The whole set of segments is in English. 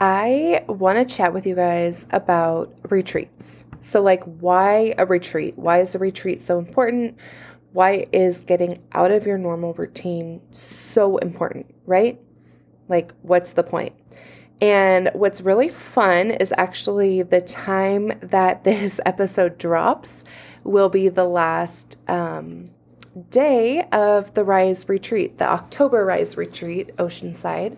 I want to chat with you guys about retreats. So, like, why a retreat? Why is a retreat so important? Why is getting out of your normal routine so important, right? Like, what's the point? And what's really fun is actually the time that this episode drops will be the last um, day of the Rise Retreat, the October Rise Retreat, Oceanside.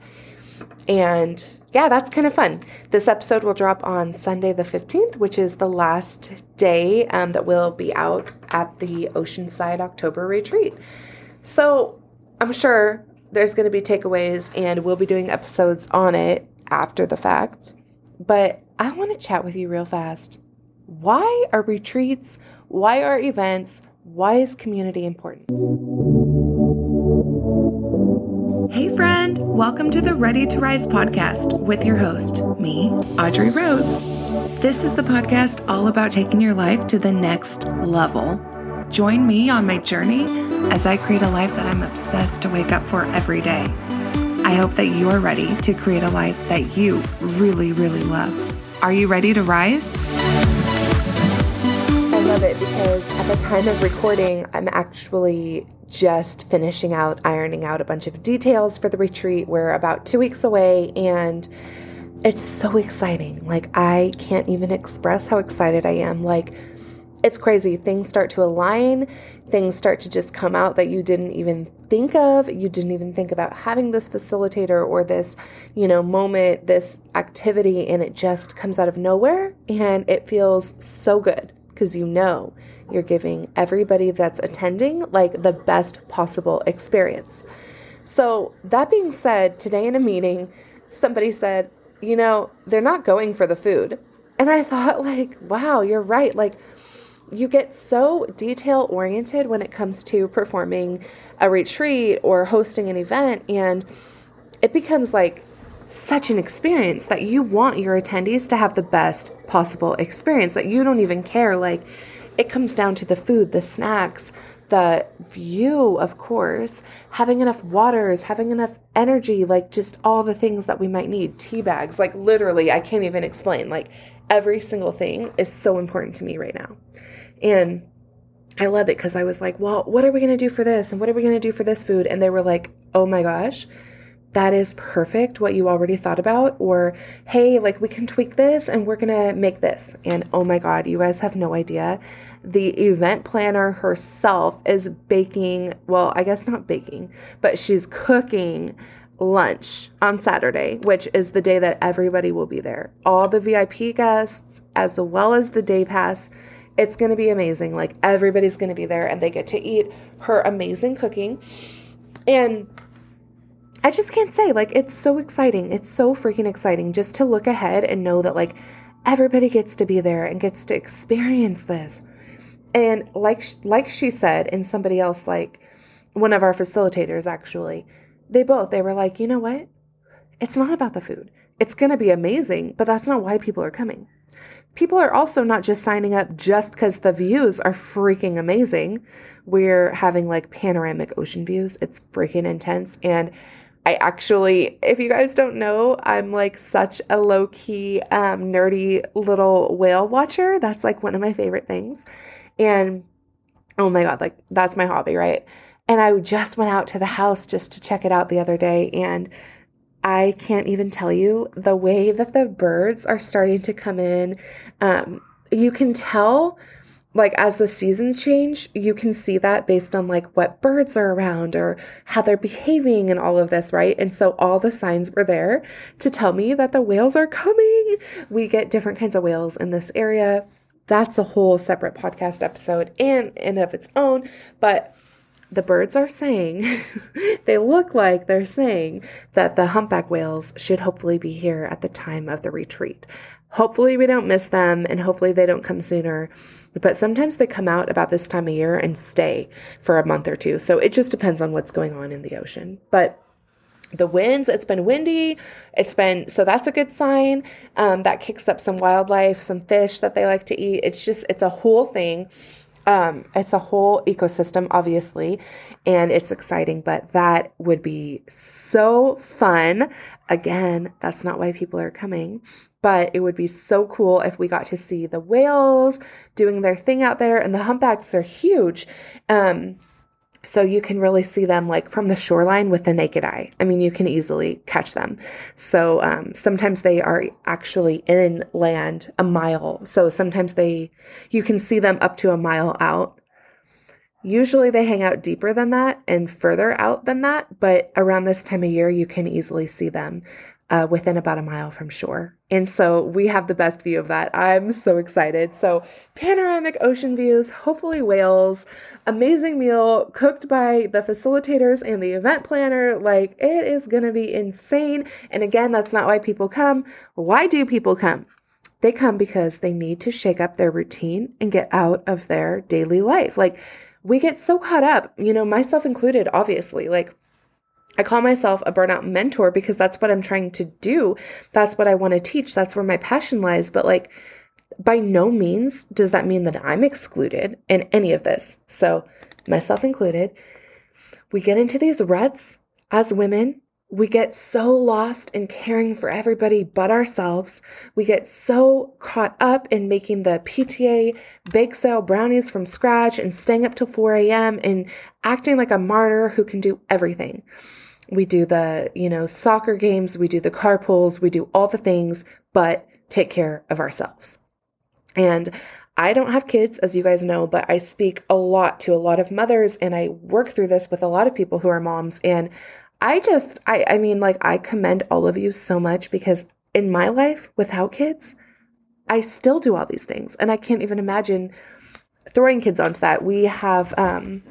And yeah, that's kind of fun. This episode will drop on Sunday the 15th, which is the last day um, that will be out at the Oceanside October Retreat. So I'm sure there's going to be takeaways, and we'll be doing episodes on it after the fact. But I want to chat with you real fast. Why are retreats? Why are events? Why is community important? Hey, friend, welcome to the Ready to Rise podcast with your host, me, Audrey Rose. This is the podcast all about taking your life to the next level. Join me on my journey as I create a life that I'm obsessed to wake up for every day. I hope that you are ready to create a life that you really, really love. Are you ready to rise? I love it because at the time of recording, I'm actually just finishing out, ironing out a bunch of details for the retreat. We're about two weeks away and it's so exciting. Like, I can't even express how excited I am. Like, it's crazy. Things start to align, things start to just come out that you didn't even think of. You didn't even think about having this facilitator or this, you know, moment, this activity, and it just comes out of nowhere and it feels so good because you know you're giving everybody that's attending like the best possible experience. So, that being said, today in a meeting, somebody said, you know, they're not going for the food. And I thought, like, wow, you're right. Like, you get so detail oriented when it comes to performing a retreat or hosting an event, and it becomes like such an experience that you want your attendees to have the best possible experience, that you don't even care. Like, it comes down to the food, the snacks, the view, of course, having enough waters, having enough energy, like just all the things that we might need. Tea bags, like literally, I can't even explain. Like every single thing is so important to me right now. And I love it because I was like, well, what are we going to do for this? And what are we going to do for this food? And they were like, oh my gosh, that is perfect what you already thought about. Or, hey, like we can tweak this and we're going to make this. And oh my God, you guys have no idea. The event planner herself is baking, well, I guess not baking, but she's cooking lunch on Saturday, which is the day that everybody will be there. All the VIP guests, as well as the day pass. It's going to be amazing. Like everybody's going to be there and they get to eat her amazing cooking. And I just can't say, like, it's so exciting. It's so freaking exciting just to look ahead and know that, like, everybody gets to be there and gets to experience this. And like, like she said, and somebody else, like one of our facilitators actually, they both, they were like, you know what? It's not about the food. It's going to be amazing, but that's not why people are coming. People are also not just signing up just because the views are freaking amazing. We're having like panoramic ocean views. It's freaking intense. And I actually, if you guys don't know, I'm like such a low key, um, nerdy little whale watcher. That's like one of my favorite things. And oh my God, like that's my hobby, right? And I just went out to the house just to check it out the other day. And I can't even tell you the way that the birds are starting to come in. Um, you can tell like as the seasons change, you can see that based on like what birds are around or how they're behaving and all of this, right? And so all the signs were there to tell me that the whales are coming. We get different kinds of whales in this area. That's a whole separate podcast episode in and of its own, but the birds are saying, they look like they're saying that the humpback whales should hopefully be here at the time of the retreat. Hopefully, we don't miss them and hopefully they don't come sooner. But sometimes they come out about this time of year and stay for a month or two. So it just depends on what's going on in the ocean. But the winds, it's been windy. It's been, so that's a good sign. Um, that kicks up some wildlife, some fish that they like to eat. It's just, it's a whole thing. Um, it's a whole ecosystem, obviously, and it's exciting, but that would be so fun. Again, that's not why people are coming, but it would be so cool if we got to see the whales doing their thing out there, and the humpbacks are huge. Um, so you can really see them like from the shoreline with the naked eye. I mean, you can easily catch them. So um, sometimes they are actually inland a mile. So sometimes they, you can see them up to a mile out. Usually they hang out deeper than that and further out than that, but around this time of year, you can easily see them uh, within about a mile from shore. And so we have the best view of that. I'm so excited. So, panoramic ocean views, hopefully, whales, amazing meal cooked by the facilitators and the event planner. Like, it is going to be insane. And again, that's not why people come. Why do people come? They come because they need to shake up their routine and get out of their daily life. Like, we get so caught up, you know, myself included, obviously. Like, I call myself a burnout mentor because that's what I'm trying to do. That's what I want to teach. That's where my passion lies. But like, by no means does that mean that I'm excluded in any of this. So, myself included, we get into these ruts as women. We get so lost in caring for everybody but ourselves. We get so caught up in making the PTA bake sale brownies from scratch and staying up till 4 a.m. and acting like a martyr who can do everything. We do the, you know, soccer games, we do the car carpools, we do all the things, but take care of ourselves. And I don't have kids, as you guys know, but I speak a lot to a lot of mothers and I work through this with a lot of people who are moms. And I just, I, I mean, like, I commend all of you so much because in my life without kids, I still do all these things. And I can't even imagine throwing kids onto that. We have, um,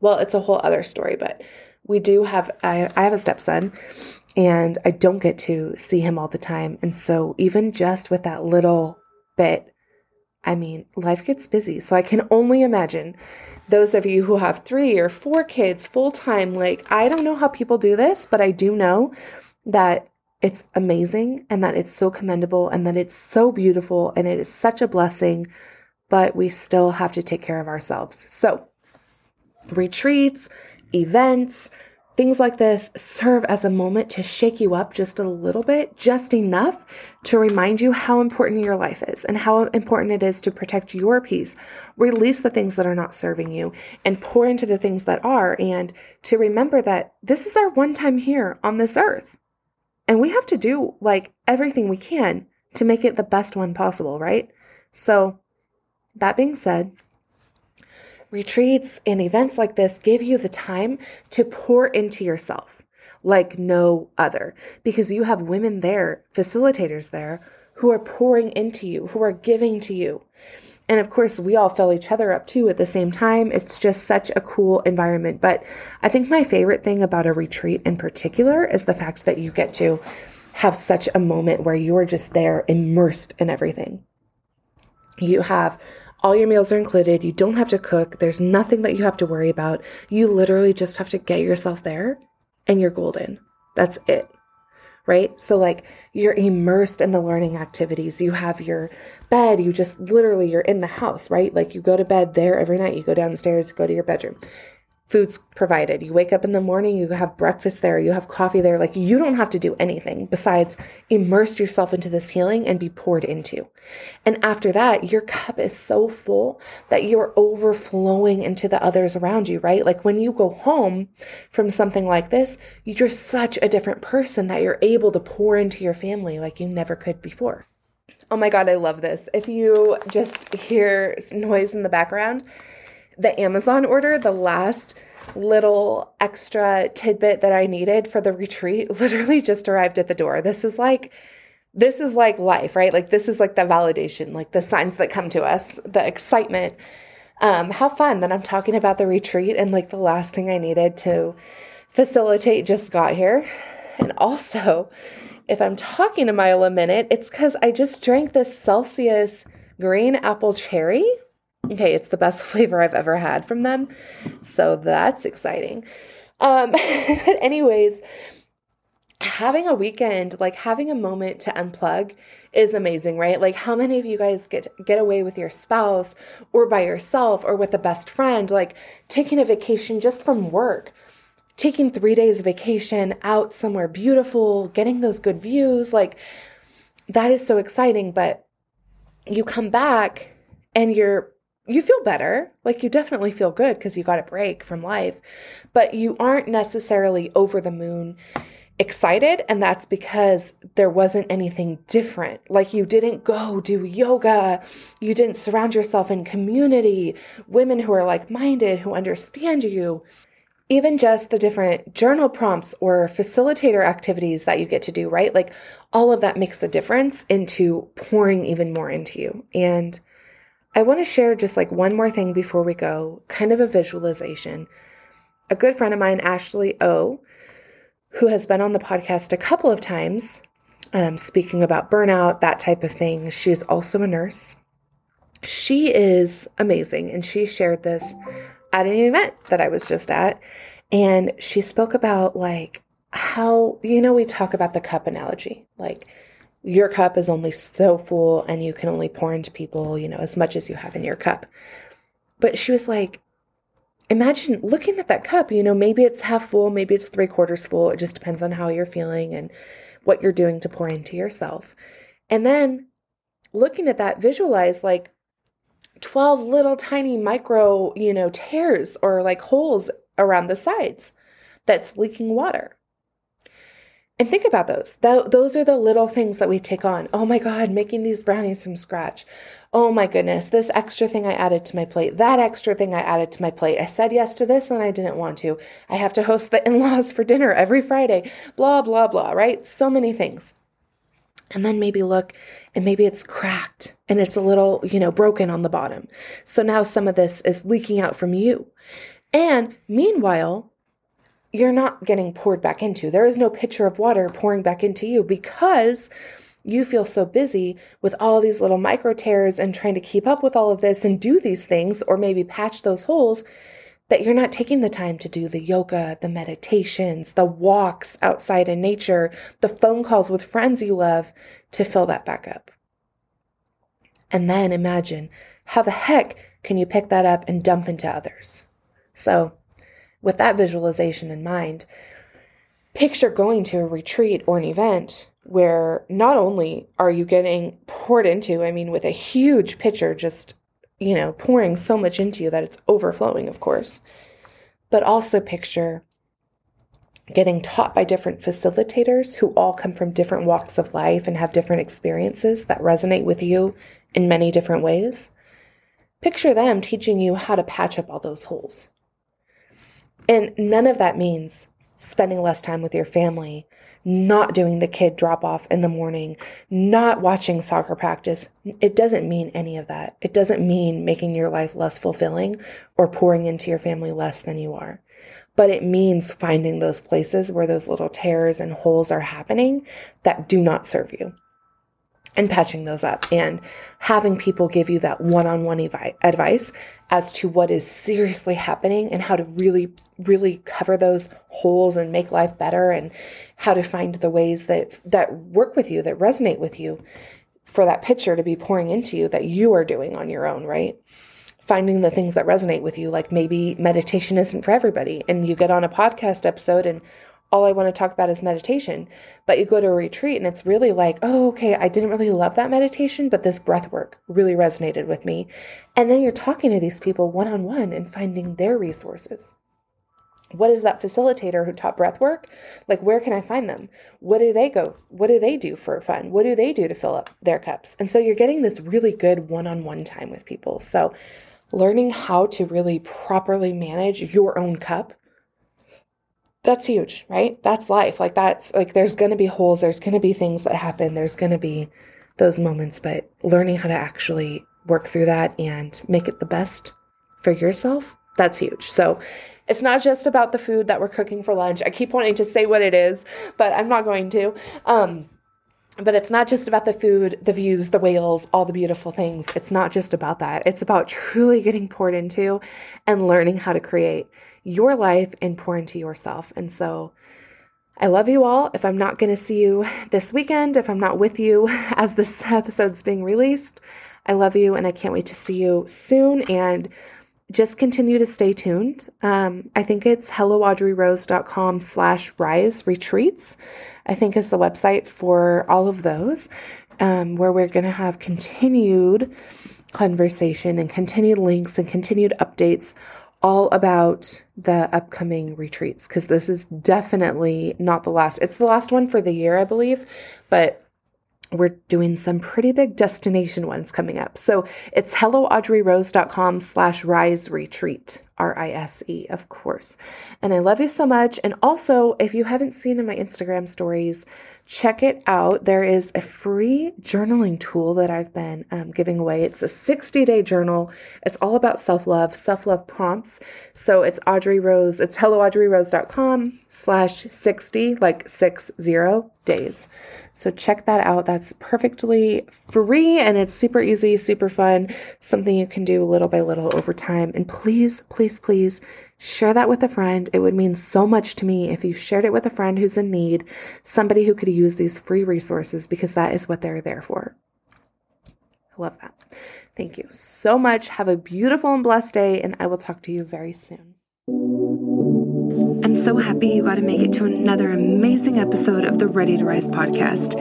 well, it's a whole other story, but we do have I, I have a stepson and I don't get to see him all the time. And so even just with that little bit, I mean, life gets busy. So I can only imagine those of you who have three or four kids full time, like, I don't know how people do this, but I do know that it's amazing and that it's so commendable and that it's so beautiful and it is such a blessing, but we still have to take care of ourselves. So, retreats, events, things like this serve as a moment to shake you up just a little bit, just enough to remind you how important your life is and how important it is to protect your peace, release the things that are not serving you, and pour into the things that are, and to remember that this is our one time here on this earth. And we have to do like everything we can to make it the best one possible, right? So, that being said, retreats and events like this give you the time to pour into yourself like no other because you have women there, facilitators there, who are pouring into you, who are giving to you. And of course, we all fill each other up too at the same time. It's just such a cool environment. But I think my favorite thing about a retreat in particular is the fact that you get to have such a moment where you're just there immersed in everything. You have all your meals are included. You don't have to cook. There's nothing that you have to worry about. You literally just have to get yourself there and you're golden. That's it. Right? So, like, you're immersed in the learning activities. You have your bed. You just literally, you're in the house, right? Like, you go to bed there every night. You go downstairs, go to your bedroom food's provided. You wake up in the morning, you have breakfast there, you have coffee there. Like you don't have to do anything besides immerse yourself into this healing and be poured into. And after that, your cup is so full that you're overflowing into the others around you, right? Like when you go home from something like this, you're such a different person that you're able to pour into your family like you never could before. Oh my God, I love this. If you just hear noise in the background, the Amazon order, the last little extra tidbit that I needed for the retreat literally just arrived at the door. This is like this is like life, right? Like this is like the validation, like the signs that come to us, the excitement. Um, how fun that I'm talking about the retreat and like the last thing I needed to facilitate just got here. And also, if I'm talking a mile a minute, it's because I just drank this Celsius green apple cherry Okay, it's the best flavor I've ever had from them. So that's exciting. Um, but anyways, having a weekend, like having a moment to unplug is amazing, right? Like how many of you guys get get away with your spouse or by yourself or with a best friend, like taking a vacation just from work, taking 3 days vacation out somewhere beautiful, getting those good views, like that is so exciting, but you come back and you're you feel better. Like you definitely feel good because you got a break from life, but you aren't necessarily over the moon excited. And that's because there wasn't anything different. Like you didn't go do yoga. You didn't surround yourself in community, women who are like minded, who understand you. Even just the different journal prompts or facilitator activities that you get to do, right? Like all of that makes a difference into pouring even more into you. And I want to share just like one more thing before we go, kind of a visualization. A good friend of mine, Ashley O, who has been on the podcast a couple of times, um, speaking about burnout, that type of thing. She's also a nurse. She is amazing, and she shared this at an event that I was just at. And she spoke about like how, you know, we talk about the cup analogy. Like, your cup is only so full and you can only pour into people, you know, as much as you have in your cup. But she was like, imagine looking at that cup, you know, maybe it's half full, maybe it's three quarters full. It just depends on how you're feeling and what you're doing to pour into yourself. And then looking at that, visualize like 12 little tiny micro, you know, tears or like holes around the sides that's leaking water. And think about those. Those are the little things that we take on. Oh my God, making these brownies from scratch. Oh my goodness, this extra thing I added to my plate. That extra thing I added to my plate. I said yes to this and I didn't want to. I have to host the in laws for dinner every Friday. Blah, blah, blah, right? So many things. And then maybe look and maybe it's cracked and it's a little, you know, broken on the bottom. So now some of this is leaking out from you. And meanwhile, you're not getting poured back into. There is no pitcher of water pouring back into you because you feel so busy with all these little micro tears and trying to keep up with all of this and do these things or maybe patch those holes that you're not taking the time to do the yoga, the meditations, the walks outside in nature, the phone calls with friends you love to fill that back up. And then imagine how the heck can you pick that up and dump into others? So, with that visualization in mind, picture going to a retreat or an event where not only are you getting poured into, I mean, with a huge pitcher just, you know, pouring so much into you that it's overflowing, of course, but also picture getting taught by different facilitators who all come from different walks of life and have different experiences that resonate with you in many different ways. Picture them teaching you how to patch up all those holes. And none of that means spending less time with your family, not doing the kid drop off in the morning, not watching soccer practice. It doesn't mean any of that. It doesn't mean making your life less fulfilling or pouring into your family less than you are. But it means finding those places where those little tears and holes are happening that do not serve you and patching those up and having people give you that one-on-one evi- advice as to what is seriously happening and how to really really cover those holes and make life better and how to find the ways that that work with you that resonate with you for that picture to be pouring into you that you are doing on your own right? Finding the things that resonate with you like maybe meditation isn't for everybody and you get on a podcast episode and all I want to talk about is meditation. But you go to a retreat and it's really like, oh, okay, I didn't really love that meditation, but this breath work really resonated with me. And then you're talking to these people one on one and finding their resources. What is that facilitator who taught breath work? Like, where can I find them? What do they go? What do they do for fun? What do they do to fill up their cups? And so you're getting this really good one on one time with people. So, learning how to really properly manage your own cup that's huge, right? That's life. Like that's like there's going to be holes, there's going to be things that happen, there's going to be those moments, but learning how to actually work through that and make it the best for yourself, that's huge. So, it's not just about the food that we're cooking for lunch. I keep wanting to say what it is, but I'm not going to. Um but it's not just about the food, the views, the whales, all the beautiful things. It's not just about that. It's about truly getting poured into and learning how to create your life and pour into yourself. And so I love you all. If I'm not going to see you this weekend, if I'm not with you as this episode's being released, I love you and I can't wait to see you soon. And just continue to stay tuned. Um, I think it's helloaudreyrose.com slash rise retreats, I think is the website for all of those, um, where we're going to have continued conversation and continued links and continued updates all about the upcoming retreats because this is definitely not the last. It's the last one for the year, I believe, but we're doing some pretty big destination ones coming up. So it's helloaudreyrose.com slash rise retreat, R I S E, of course. And I love you so much. And also, if you haven't seen in my Instagram stories, check it out. There is a free journaling tool that I've been um, giving away. It's a 60 day journal. It's all about self love, self love prompts. So it's Audrey Rose, it's helloaudreyrose.com slash 60, like six zero days. So check that out. That's perfectly free and it's super easy, super fun, something you can do little by little over time. And please, please, please share that with a friend. It would mean so much to me if you shared it with a friend who's in need, somebody who could use these free resources because that is what they're there for. I love that. Thank you so much. Have a beautiful and blessed day, and I will talk to you very soon. So happy you got to make it to another amazing episode of the Ready to Rise podcast.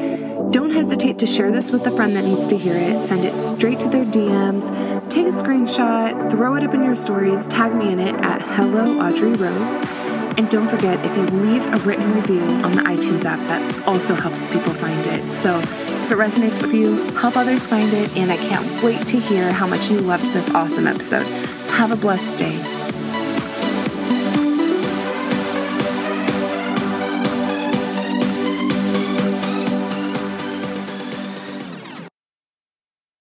Don't hesitate to share this with a friend that needs to hear it. Send it straight to their DMs, take a screenshot, throw it up in your stories, tag me in it at Hello Audrey Rose. And don't forget, if you leave a written review on the iTunes app, that also helps people find it. So if it resonates with you, help others find it. And I can't wait to hear how much you loved this awesome episode. Have a blessed day.